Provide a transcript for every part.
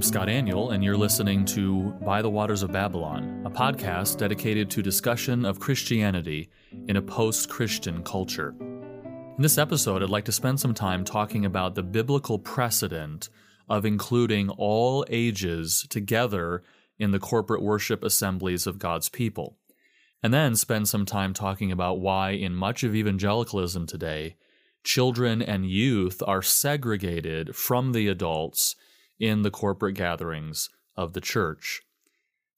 I'm Scott Aniol, and you're listening to By the Waters of Babylon, a podcast dedicated to discussion of Christianity in a post Christian culture. In this episode, I'd like to spend some time talking about the biblical precedent of including all ages together in the corporate worship assemblies of God's people, and then spend some time talking about why, in much of evangelicalism today, children and youth are segregated from the adults in the corporate gatherings of the church.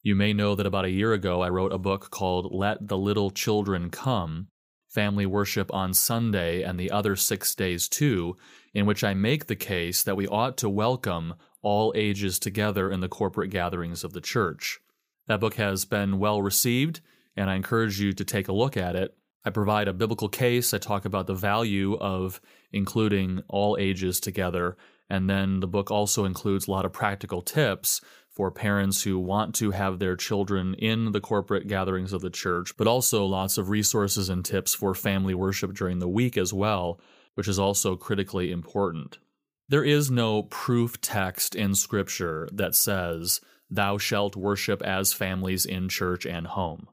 You may know that about a year ago I wrote a book called Let the Little Children Come Family Worship on Sunday and the Other Six Days Too, in which I make the case that we ought to welcome all ages together in the corporate gatherings of the church. That book has been well received, and I encourage you to take a look at it. I provide a biblical case. I talk about the value of including all ages together and then the book also includes a lot of practical tips for parents who want to have their children in the corporate gatherings of the church, but also lots of resources and tips for family worship during the week as well, which is also critically important. There is no proof text in Scripture that says, Thou shalt worship as families in church and home.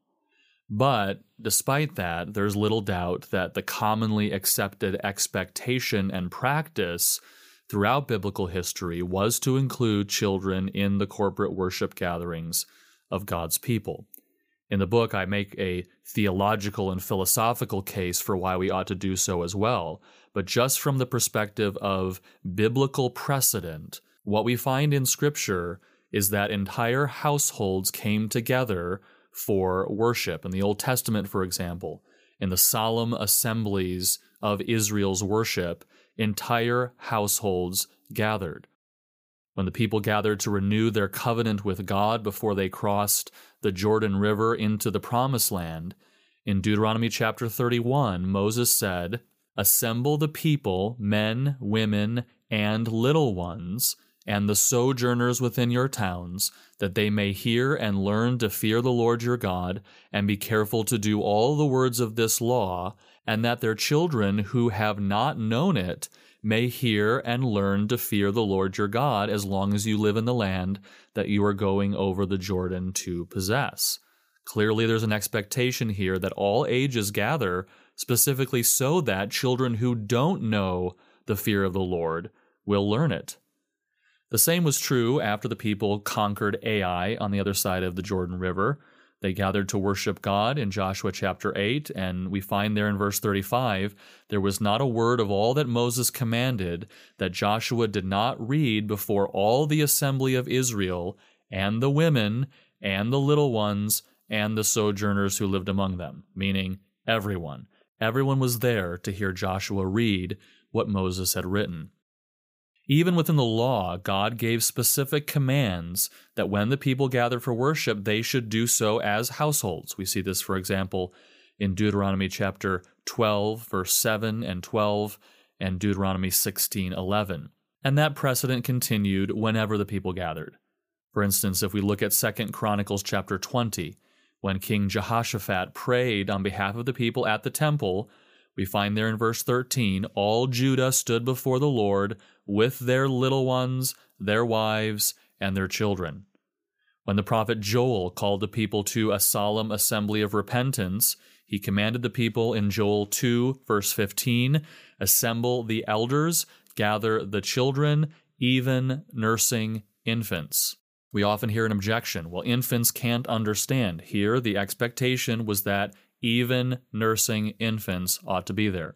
But despite that, there's little doubt that the commonly accepted expectation and practice throughout biblical history was to include children in the corporate worship gatherings of God's people. In the book, I make a theological and philosophical case for why we ought to do so as well. But just from the perspective of biblical precedent, what we find in Scripture is that entire households came together for worship. In the Old Testament, for example, in the solemn assemblies of Israel's worship, entire households gathered. When the people gathered to renew their covenant with God before they crossed the Jordan River into the Promised Land, in Deuteronomy chapter 31, Moses said, Assemble the people, men, women, and little ones, and the sojourners within your towns, that they may hear and learn to fear the Lord your God, and be careful to do all the words of this law, and that their children who have not known it may hear and learn to fear the Lord your God as long as you live in the land that you are going over the Jordan to possess. Clearly, there's an expectation here that all ages gather specifically so that children who don't know the fear of the Lord will learn it. The same was true after the people conquered Ai on the other side of the Jordan River. They gathered to worship God in Joshua chapter 8, and we find there in verse 35 there was not a word of all that Moses commanded that Joshua did not read before all the assembly of Israel, and the women, and the little ones, and the sojourners who lived among them, meaning everyone. Everyone was there to hear Joshua read what Moses had written. Even within the law, God gave specific commands that when the people gathered for worship, they should do so as households. We see this, for example, in Deuteronomy chapter 12, verse 7 and 12, and Deuteronomy 16, 11. And that precedent continued whenever the people gathered. For instance, if we look at 2 Chronicles chapter 20, when King Jehoshaphat prayed on behalf of the people at the temple, we find there in verse 13 all Judah stood before the Lord with their little ones, their wives, and their children. When the prophet Joel called the people to a solemn assembly of repentance, he commanded the people in Joel 2, verse 15 assemble the elders, gather the children, even nursing infants. We often hear an objection well, infants can't understand. Here, the expectation was that even nursing infants ought to be there.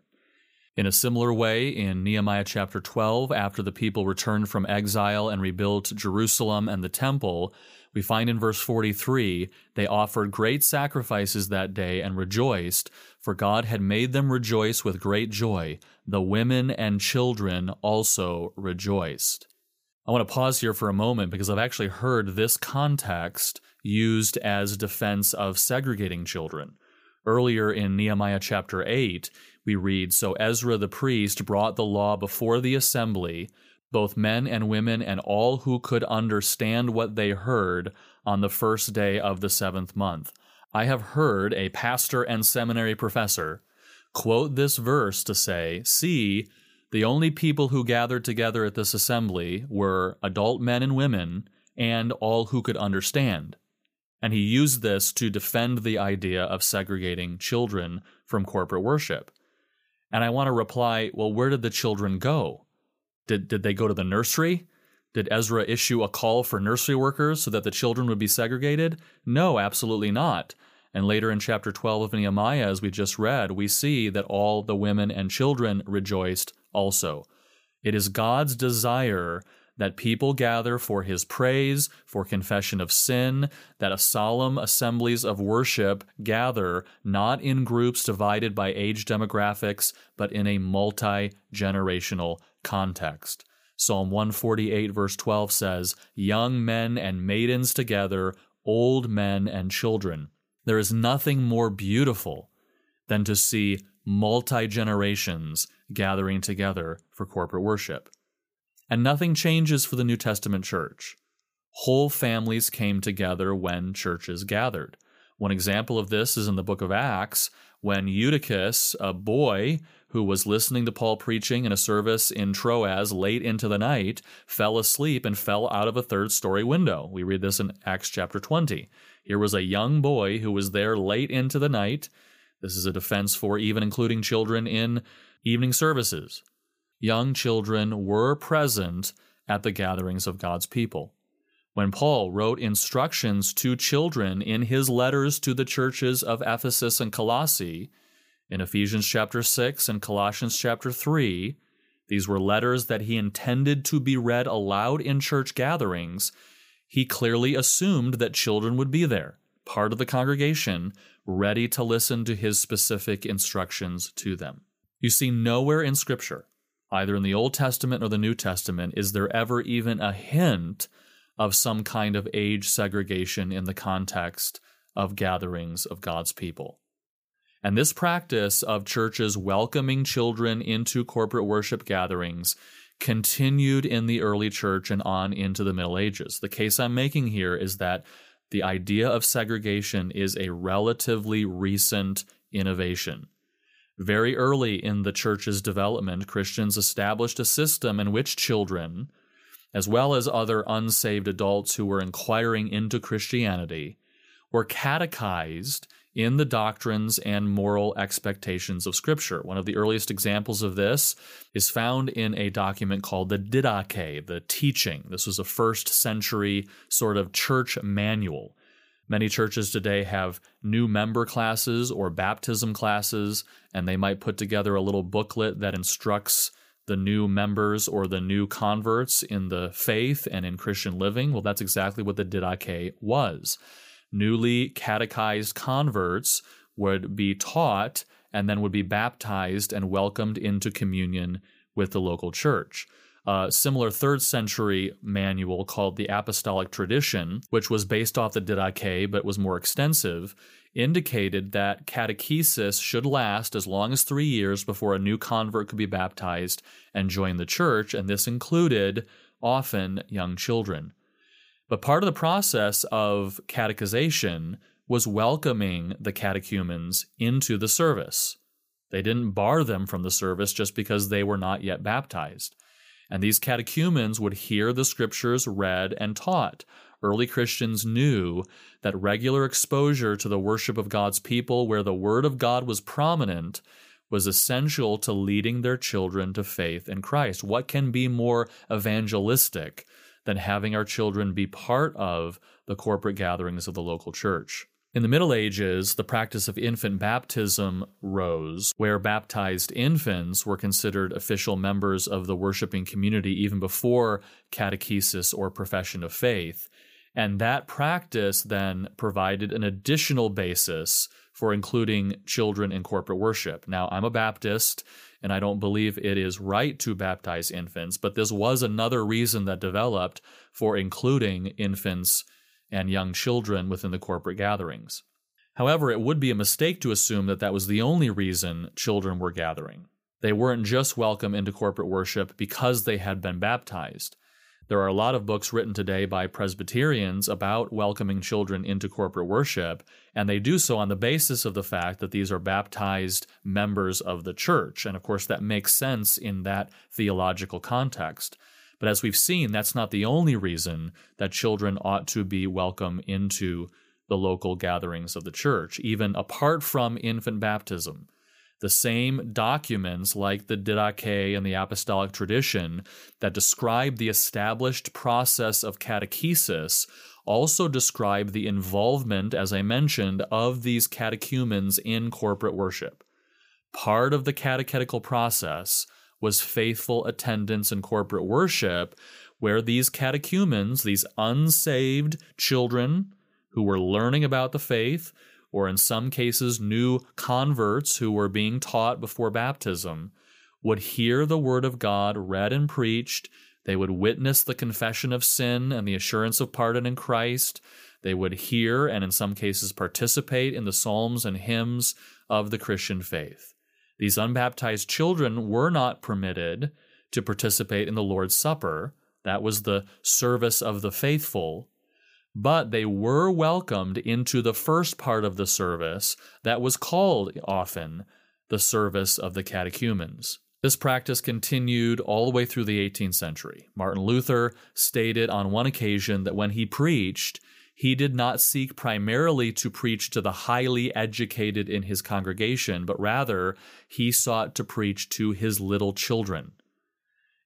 In a similar way, in Nehemiah chapter 12, after the people returned from exile and rebuilt Jerusalem and the temple, we find in verse 43 they offered great sacrifices that day and rejoiced, for God had made them rejoice with great joy. The women and children also rejoiced. I want to pause here for a moment because I've actually heard this context used as defense of segregating children. Earlier in Nehemiah chapter 8, we read So Ezra the priest brought the law before the assembly, both men and women, and all who could understand what they heard on the first day of the seventh month. I have heard a pastor and seminary professor quote this verse to say, See, The only people who gathered together at this assembly were adult men and women and all who could understand. And he used this to defend the idea of segregating children from corporate worship. And I want to reply well, where did the children go? Did, did they go to the nursery? Did Ezra issue a call for nursery workers so that the children would be segregated? No, absolutely not. And later in chapter 12 of Nehemiah, as we just read, we see that all the women and children rejoiced also. It is God's desire that people gather for his praise, for confession of sin, that a solemn assemblies of worship gather not in groups divided by age demographics, but in a multi generational context. Psalm 148, verse 12 says, Young men and maidens together, old men and children. There is nothing more beautiful than to see multi generations gathering together for corporate worship. And nothing changes for the New Testament church. Whole families came together when churches gathered. One example of this is in the book of Acts, when Eutychus, a boy who was listening to Paul preaching in a service in Troas late into the night, fell asleep and fell out of a third story window. We read this in Acts chapter 20. Here was a young boy who was there late into the night. This is a defense for even including children in evening services. Young children were present at the gatherings of God's people. When Paul wrote instructions to children in his letters to the churches of Ephesus and Colossae, in Ephesians chapter 6 and Colossians chapter 3, these were letters that he intended to be read aloud in church gatherings. He clearly assumed that children would be there, part of the congregation, ready to listen to his specific instructions to them. You see, nowhere in Scripture, either in the Old Testament or the New Testament, is there ever even a hint of some kind of age segregation in the context of gatherings of God's people. And this practice of churches welcoming children into corporate worship gatherings continued in the early church and on into the Middle Ages. The case I'm making here is that the idea of segregation is a relatively recent innovation. Very early in the church's development, Christians established a system in which children, as well as other unsaved adults who were inquiring into Christianity, were catechized in the doctrines and moral expectations of Scripture. One of the earliest examples of this is found in a document called the Didache, the teaching. This was a first century sort of church manual. Many churches today have new member classes or baptism classes, and they might put together a little booklet that instructs the new members or the new converts in the faith and in Christian living. Well, that's exactly what the Didache was. Newly catechized converts would be taught and then would be baptized and welcomed into communion with the local church. A similar third century manual called the Apostolic Tradition, which was based off the Didache but was more extensive, indicated that catechesis should last as long as three years before a new convert could be baptized and join the church, and this included often young children. But part of the process of catechization was welcoming the catechumens into the service. They didn't bar them from the service just because they were not yet baptized. And these catechumens would hear the scriptures read and taught, early Christians knew that regular exposure to the worship of God's people, where the Word of God was prominent, was essential to leading their children to faith in Christ. What can be more evangelistic than having our children be part of the corporate gatherings of the local church? In the Middle Ages, the practice of infant baptism rose, where baptized infants were considered official members of the worshiping community even before catechesis or profession of faith. And that practice then provided an additional basis for including children in corporate worship. Now, I'm a Baptist and I don't believe it is right to baptize infants, but this was another reason that developed for including infants and young children within the corporate gatherings. However, it would be a mistake to assume that that was the only reason children were gathering. They weren't just welcome into corporate worship because they had been baptized. There are a lot of books written today by Presbyterians about welcoming children into corporate worship, and they do so on the basis of the fact that these are baptized members of the church. And of course, that makes sense in that theological context. But as we've seen, that's not the only reason that children ought to be welcome into the local gatherings of the church, even apart from infant baptism the same documents like the Didache and the apostolic tradition that describe the established process of catechesis also describe the involvement, as I mentioned, of these catechumens in corporate worship. Part of the catechetical process was faithful attendance in corporate worship, where these catechumens, these unsaved children who were learning about the faith, or in some cases, new converts who were being taught before baptism, would hear the word of God read and preached. They would witness the confession of sin and the assurance of pardon in Christ. They would hear and, in some cases, participate in the psalms and hymns of the Christian faith. These unbaptized children were not permitted to participate in the Lord's Supper. That was the service of the faithful but they were welcomed into the first part of the service that was called often the service of the catechumens. This practice continued all the way through the 18th century. Martin Luther stated on one occasion that when he preached, he did not seek primarily to preach to the highly educated in his congregation, but rather he sought to preach to his little children.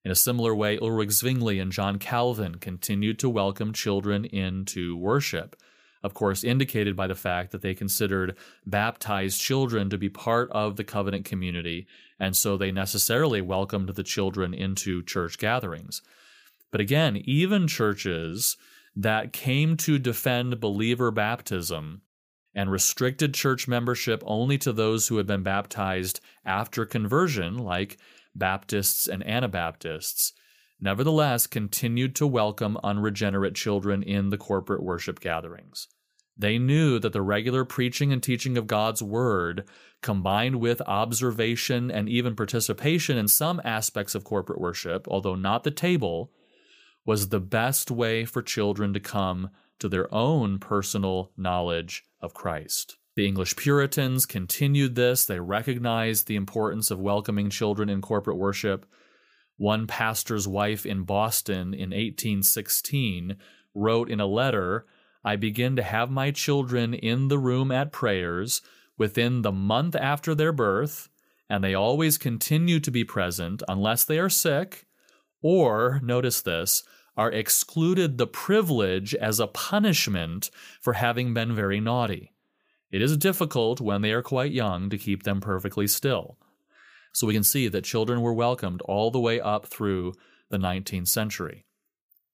In a similar way, Ulrich Zwingli and John Calvin continued to welcome children into worship, of course, indicated by the fact that they considered baptized children to be part of the covenant community, and so they necessarily welcomed the children into church gatherings. But again, even churches that came to defend believer baptism and restricted church membership only to those who had been baptized after conversion, like Baptists and Anabaptists, nevertheless continued to welcome unregenerate children in the corporate worship gatherings. They knew that the regular preaching and teaching of God's Word, combined with observation and even participation in some aspects of corporate worship, although not the table, was the best way for children to come to their own personal knowledge of Christ. The English Puritans continued this. They recognized the importance of welcoming children in corporate worship. One pastor's wife in Boston in 1816 wrote in a letter I begin to have my children in the room at prayers within the month after their birth, and they always continue to be present unless they are sick, or, notice this, are excluded the privilege as a punishment for having been very naughty. It is difficult when they are quite young to keep them perfectly still. So we can see that children were welcomed all the way up through the 19th century.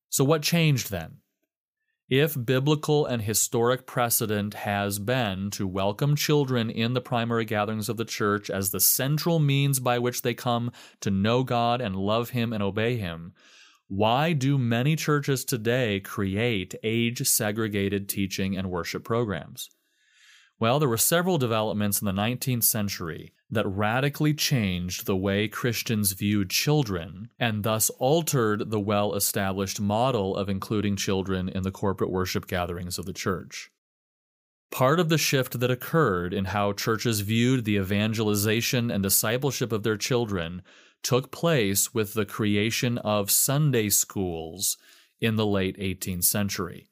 So, what changed then? If biblical and historic precedent has been to welcome children in the primary gatherings of the church as the central means by which they come to know God and love Him and obey Him, why do many churches today create age segregated teaching and worship programs? Well, there were several developments in the 19th century that radically changed the way Christians viewed children and thus altered the well established model of including children in the corporate worship gatherings of the church. Part of the shift that occurred in how churches viewed the evangelization and discipleship of their children took place with the creation of Sunday schools in the late 18th century.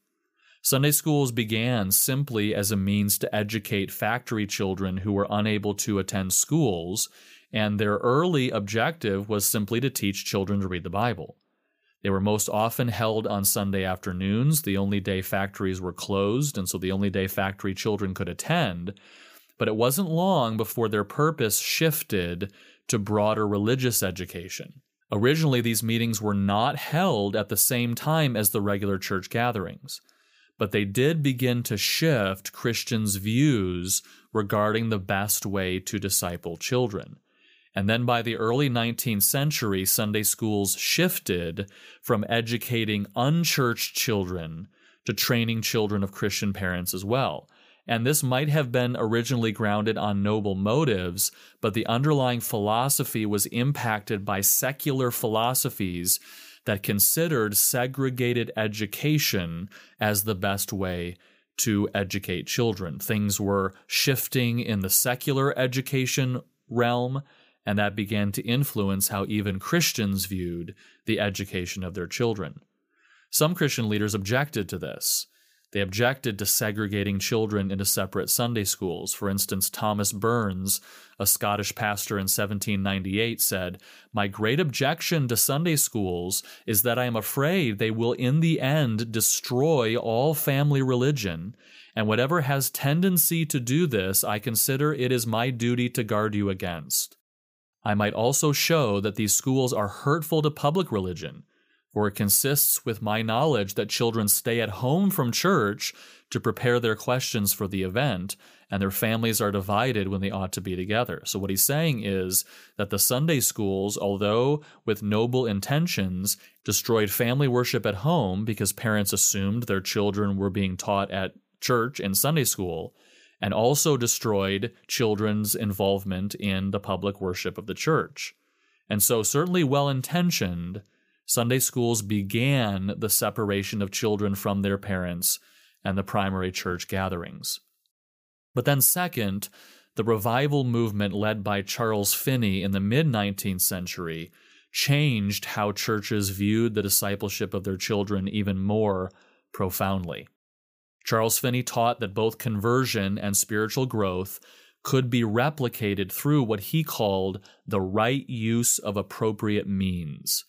Sunday schools began simply as a means to educate factory children who were unable to attend schools, and their early objective was simply to teach children to read the Bible. They were most often held on Sunday afternoons, the only day factories were closed, and so the only day factory children could attend. But it wasn't long before their purpose shifted to broader religious education. Originally, these meetings were not held at the same time as the regular church gatherings but they did begin to shift Christians' views regarding the best way to disciple children. And then by the early 19th century, Sunday schools shifted from educating unchurched children to training children of Christian parents as well. And this might have been originally grounded on noble motives, but the underlying philosophy was impacted by secular philosophies that considered segregated education as the best way to educate children. Things were shifting in the secular education realm, and that began to influence how even Christians viewed the education of their children. Some Christian leaders objected to this. They objected to segregating children into separate Sunday schools. For instance, Thomas Burns, a Scottish pastor in 1798, said, My great objection to Sunday schools is that I am afraid they will in the end destroy all family religion, and whatever has tendency to do this, I consider it is my duty to guard you against. I might also show that these schools are hurtful to public religion for it consists with my knowledge that children stay at home from church to prepare their questions for the event, and their families are divided when they ought to be together. So, what he's saying is that the Sunday schools, although with noble intentions, destroyed family worship at home because parents assumed their children were being taught at church and Sunday school, and also destroyed children's involvement in the public worship of the church. And so, certainly well intentioned, Sunday schools began the separation of children from their parents and the primary church gatherings. But then, second, the revival movement led by Charles Finney in the mid 19th century changed how churches viewed the discipleship of their children even more profoundly. Charles Finney taught that both conversion and spiritual growth could be replicated through what he called the right use of appropriate means.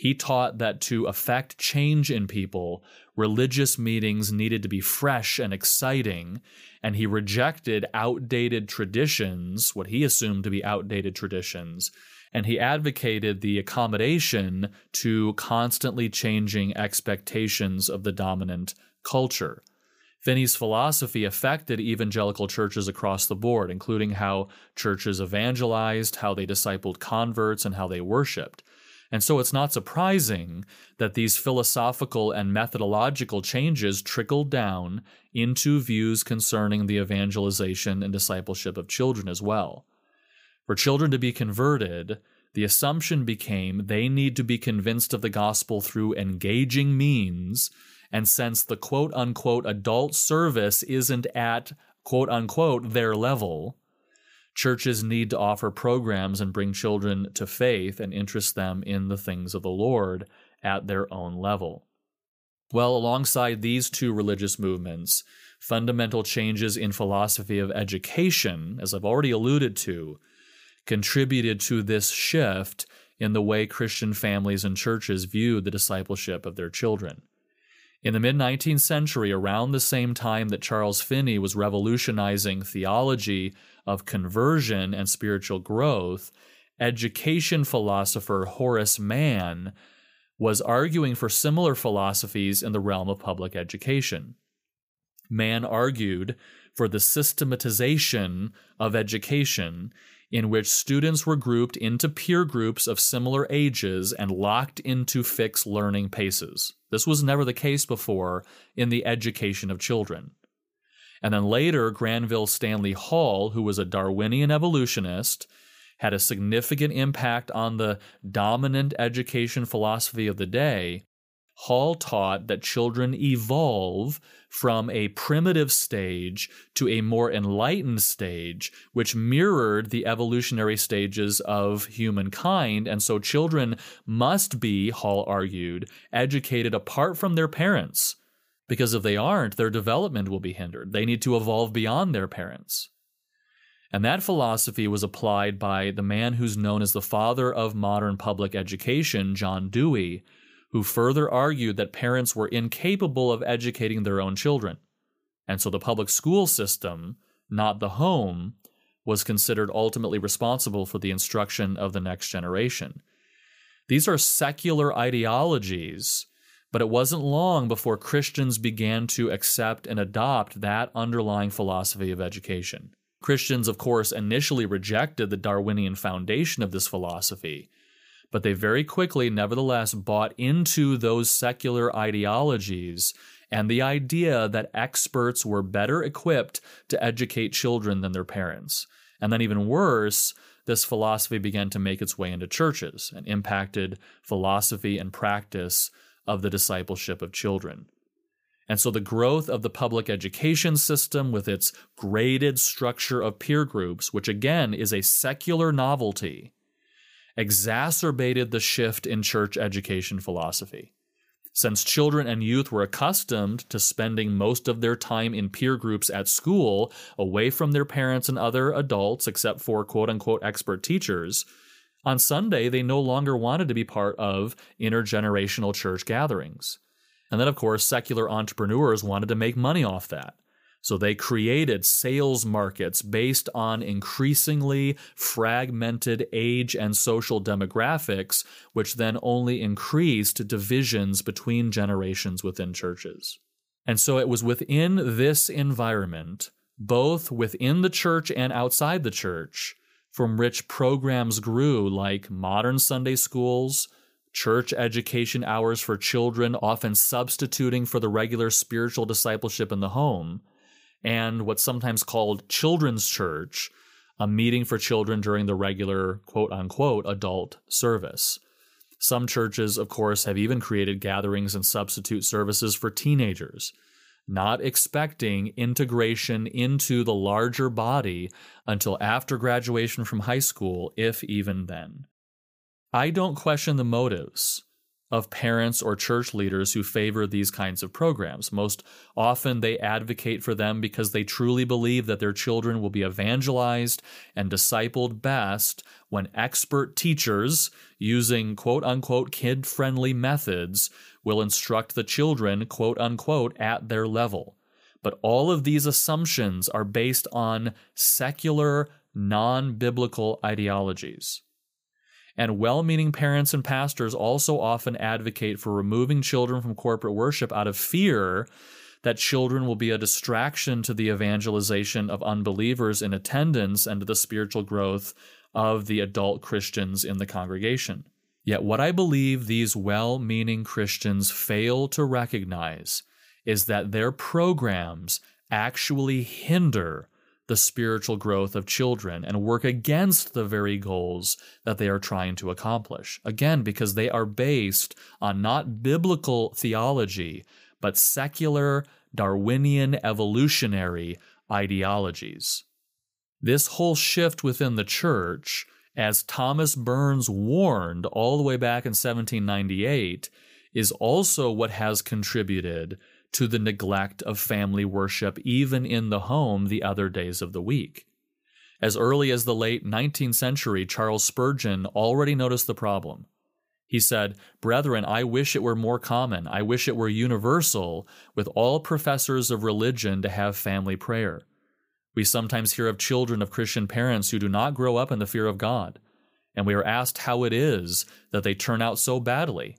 He taught that to affect change in people, religious meetings needed to be fresh and exciting, and he rejected outdated traditions, what he assumed to be outdated traditions, and he advocated the accommodation to constantly changing expectations of the dominant culture. Finney's philosophy affected evangelical churches across the board, including how churches evangelized, how they discipled converts, and how they worshiped. And so it's not surprising that these philosophical and methodological changes trickled down into views concerning the evangelization and discipleship of children as well. For children to be converted, the assumption became they need to be convinced of the gospel through engaging means, and since the quote unquote adult service isn't at quote unquote their level, churches need to offer programs and bring children to faith and interest them in the things of the Lord at their own level. Well, alongside these two religious movements, fundamental changes in philosophy of education, as I've already alluded to, contributed to this shift in the way Christian families and churches viewed the discipleship of their children. In the mid 19th century, around the same time that Charles Finney was revolutionizing theology of conversion and spiritual growth, education philosopher Horace Mann was arguing for similar philosophies in the realm of public education. Mann argued for the systematization of education in which students were grouped into peer groups of similar ages and locked into fixed learning paces. This was never the case before in the education of children. And then later, Granville Stanley Hall, who was a Darwinian evolutionist, had a significant impact on the dominant education philosophy of the day. Hall taught that children evolve from a primitive stage to a more enlightened stage, which mirrored the evolutionary stages of humankind. And so children must be, Hall argued, educated apart from their parents because if they aren't, their development will be hindered. They need to evolve beyond their parents. And that philosophy was applied by the man who's known as the father of modern public education, John Dewey, who further argued that parents were incapable of educating their own children. And so the public school system, not the home, was considered ultimately responsible for the instruction of the next generation. These are secular ideologies but it wasn't long before Christians began to accept and adopt that underlying philosophy of education. Christians, of course, initially rejected the Darwinian foundation of this philosophy, but they very quickly, nevertheless, bought into those secular ideologies and the idea that experts were better equipped to educate children than their parents. And then, even worse, this philosophy began to make its way into churches and impacted philosophy and practice of the discipleship of children. And so the growth of the public education system with its graded structure of peer groups, which again is a secular novelty, exacerbated the shift in church education philosophy. Since children and youth were accustomed to spending most of their time in peer groups at school, away from their parents and other adults, except for quote unquote expert teachers, on Sunday they no longer wanted to be part of intergenerational church gatherings. And then, of course, secular entrepreneurs wanted to make money off that. So they created sales markets based on increasingly fragmented age and social demographics, which then only increased divisions between generations within churches. And so it was within this environment, both within the church and outside the church, from which programs grew like modern Sunday schools, church education hours for children, often substituting for the regular spiritual discipleship in the home and what's sometimes called children's church, a meeting for children during the regular quote unquote adult service. Some churches, of course, have even created gatherings and substitute services for teenagers, not expecting integration into the larger body until after graduation from high school, if even then. I don't question the motives of parents or church leaders who favor these kinds of programs. Most often, they advocate for them because they truly believe that their children will be evangelized and discipled best when expert teachers, using quote unquote kid friendly methods, will instruct the children quote unquote at their level. But all of these assumptions are based on secular, non biblical ideologies. And well meaning parents and pastors also often advocate for removing children from corporate worship out of fear that children will be a distraction to the evangelization of unbelievers in attendance and to the spiritual growth of the adult Christians in the congregation. Yet, what I believe these well meaning Christians fail to recognize is that their programs actually hinder the spiritual growth of children and work against the very goals that they are trying to accomplish. Again, because they are based on not biblical theology, but secular Darwinian evolutionary ideologies. This whole shift within the church, as Thomas Burns warned all the way back in 1798, is also what has contributed to the neglect of family worship, even in the home, the other days of the week. As early as the late 19th century, Charles Spurgeon already noticed the problem. He said, Brethren, I wish it were more common, I wish it were universal, with all professors of religion to have family prayer. We sometimes hear of children of Christian parents who do not grow up in the fear of God, and we are asked how it is that they turn out so badly.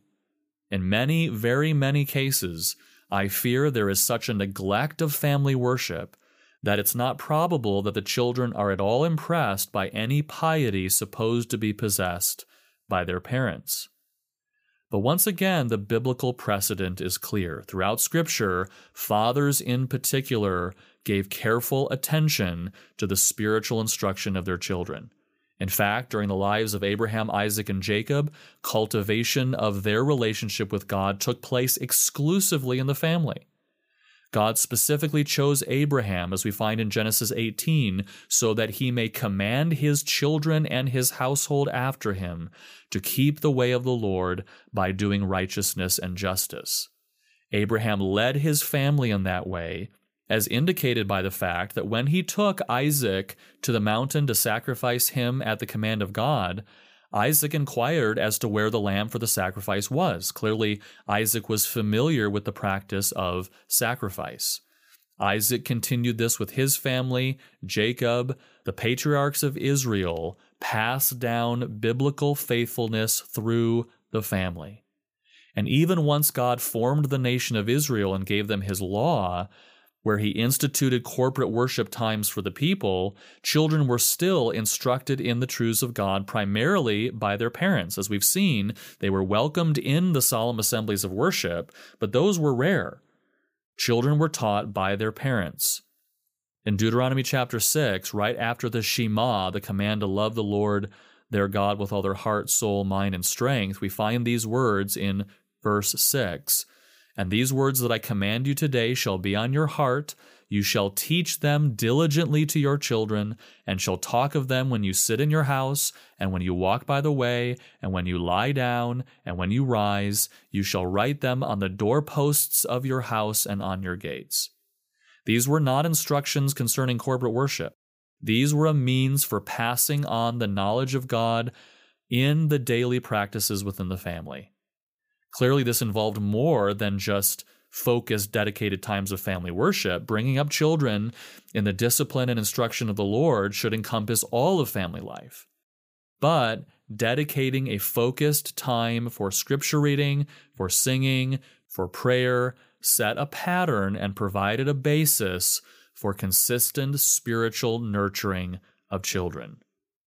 In many, very many cases, I fear there is such a neglect of family worship that it's not probable that the children are at all impressed by any piety supposed to be possessed by their parents. But once again, the biblical precedent is clear. Throughout Scripture, fathers in particular gave careful attention to the spiritual instruction of their children. In fact, during the lives of Abraham, Isaac, and Jacob, cultivation of their relationship with God took place exclusively in the family. God specifically chose Abraham, as we find in Genesis 18, so that he may command his children and his household after him to keep the way of the Lord by doing righteousness and justice. Abraham led his family in that way, as indicated by the fact that when he took Isaac to the mountain to sacrifice him at the command of God, Isaac inquired as to where the lamb for the sacrifice was. Clearly, Isaac was familiar with the practice of sacrifice. Isaac continued this with his family. Jacob, the patriarchs of Israel, passed down biblical faithfulness through the family. And even once God formed the nation of Israel and gave them his law, where he instituted corporate worship times for the people, children were still instructed in the truths of God primarily by their parents. As we've seen, they were welcomed in the solemn assemblies of worship, but those were rare. Children were taught by their parents. In Deuteronomy chapter 6, right after the Shema, the command to love the Lord their God with all their heart, soul, mind, and strength, we find these words in verse 6 And these words that I command you today shall be on your heart. You shall teach them diligently to your children, and shall talk of them when you sit in your house, and when you walk by the way, and when you lie down, and when you rise. You shall write them on the doorposts of your house and on your gates. These were not instructions concerning corporate worship. These were a means for passing on the knowledge of God in the daily practices within the family. Clearly, this involved more than just focused, dedicated times of family worship. Bringing up children in the discipline and instruction of the Lord should encompass all of family life. But dedicating a focused time for scripture reading, for singing, for prayer, set a pattern and provided a basis for consistent spiritual nurturing of children.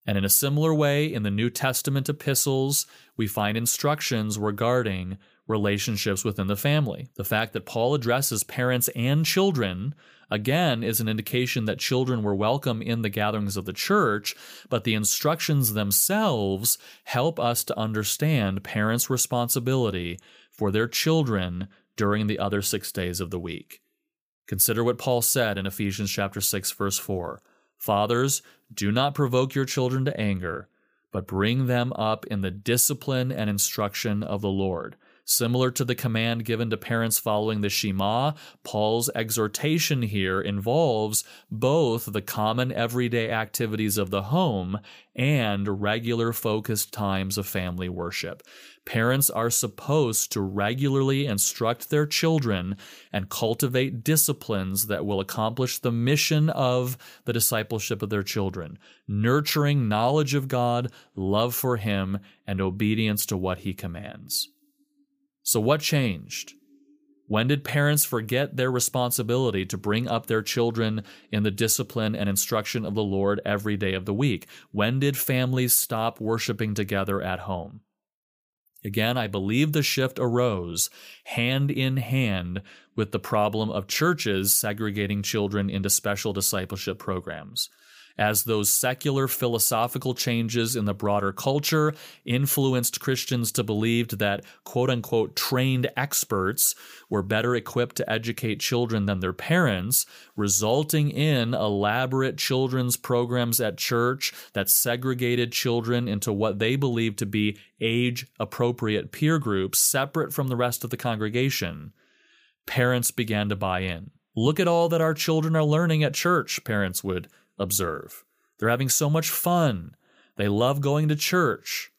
And in a similar way, in the New Testament epistles, we find instructions regarding relationships within the family. The fact that Paul addresses parents and children, again, is an indication that children were welcome in the gatherings of the church, but the instructions themselves help us to understand parents' responsibility for their children during the other six days of the week. Consider what Paul said in Ephesians chapter 6 verse 4. Fathers, do not provoke your children to anger, but bring them up in the discipline and instruction of the Lord. Similar to the command given to parents following the Shema, Paul's exhortation here involves both the common everyday activities of the home and regular focused times of family worship. Parents are supposed to regularly instruct their children and cultivate disciplines that will accomplish the mission of the discipleship of their children, nurturing knowledge of God, love for Him, and obedience to what He commands. So, what changed? When did parents forget their responsibility to bring up their children in the discipline and instruction of the Lord every day of the week? When did families stop worshiping together at home? Again, I believe the shift arose hand in hand with the problem of churches segregating children into special discipleship programs as those secular philosophical changes in the broader culture influenced Christians to believe that quote unquote trained experts were better equipped to educate children than their parents, resulting in elaborate children's programs at church that segregated children into what they believed to be age appropriate peer groups separate from the rest of the congregation. Parents began to buy in. Look at all that our children are learning at church, parents would observe. They're having so much fun. They love going to church.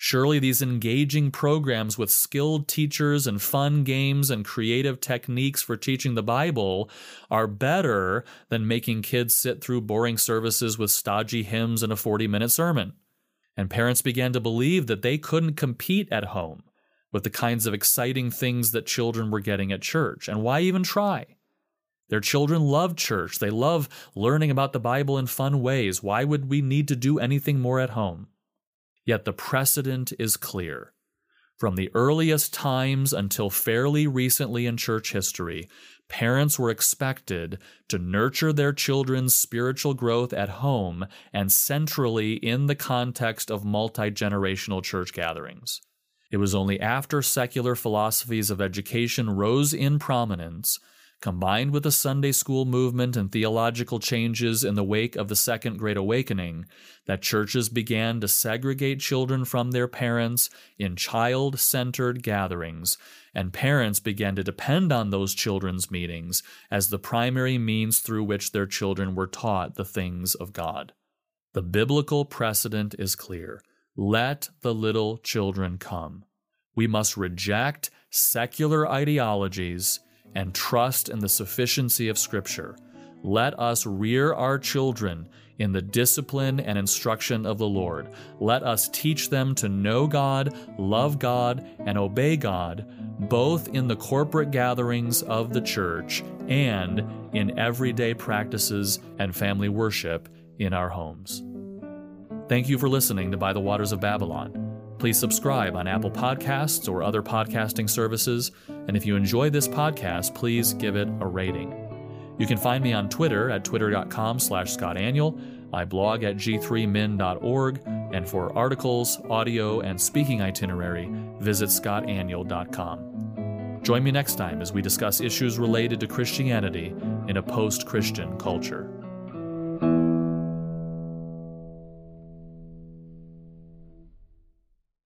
Surely these engaging programs with skilled teachers and fun games and creative techniques for teaching the Bible are better than making kids sit through boring services with stodgy hymns and a 40 minute sermon. And parents began to believe that they couldn't compete at home with the kinds of exciting things that children were getting at church. And why even try? Their children love church. They love learning about the Bible in fun ways. Why would we need to do anything more at home? Yet the precedent is clear. From the earliest times until fairly recently in church history, parents were expected to nurture their children's spiritual growth at home and centrally in the context of multi generational church gatherings. It was only after secular philosophies of education rose in prominence combined with the Sunday school movement and theological changes in the wake of the Second Great Awakening, that churches began to segregate children from their parents in child centered gatherings, and parents began to depend on those children's meetings as the primary means through which their children were taught the things of God. The biblical precedent is clear let the little children come. We must reject secular ideologies and trust in the sufficiency of Scripture. Let us rear our children in the discipline and instruction of the Lord. Let us teach them to know God, love God, and obey God, both in the corporate gatherings of the church and in everyday practices and family worship in our homes. Thank you for listening to By the Waters of Babylon. Please subscribe on Apple Podcasts or other podcasting services. And if you enjoy this podcast, please give it a rating. You can find me on Twitter at twitter.com slash scottaniol. I blog at g3min.org, and for articles, audio, and speaking itinerary, visit scottaniol.com. Join me next time as we discuss issues related to Christianity in a post Christian culture.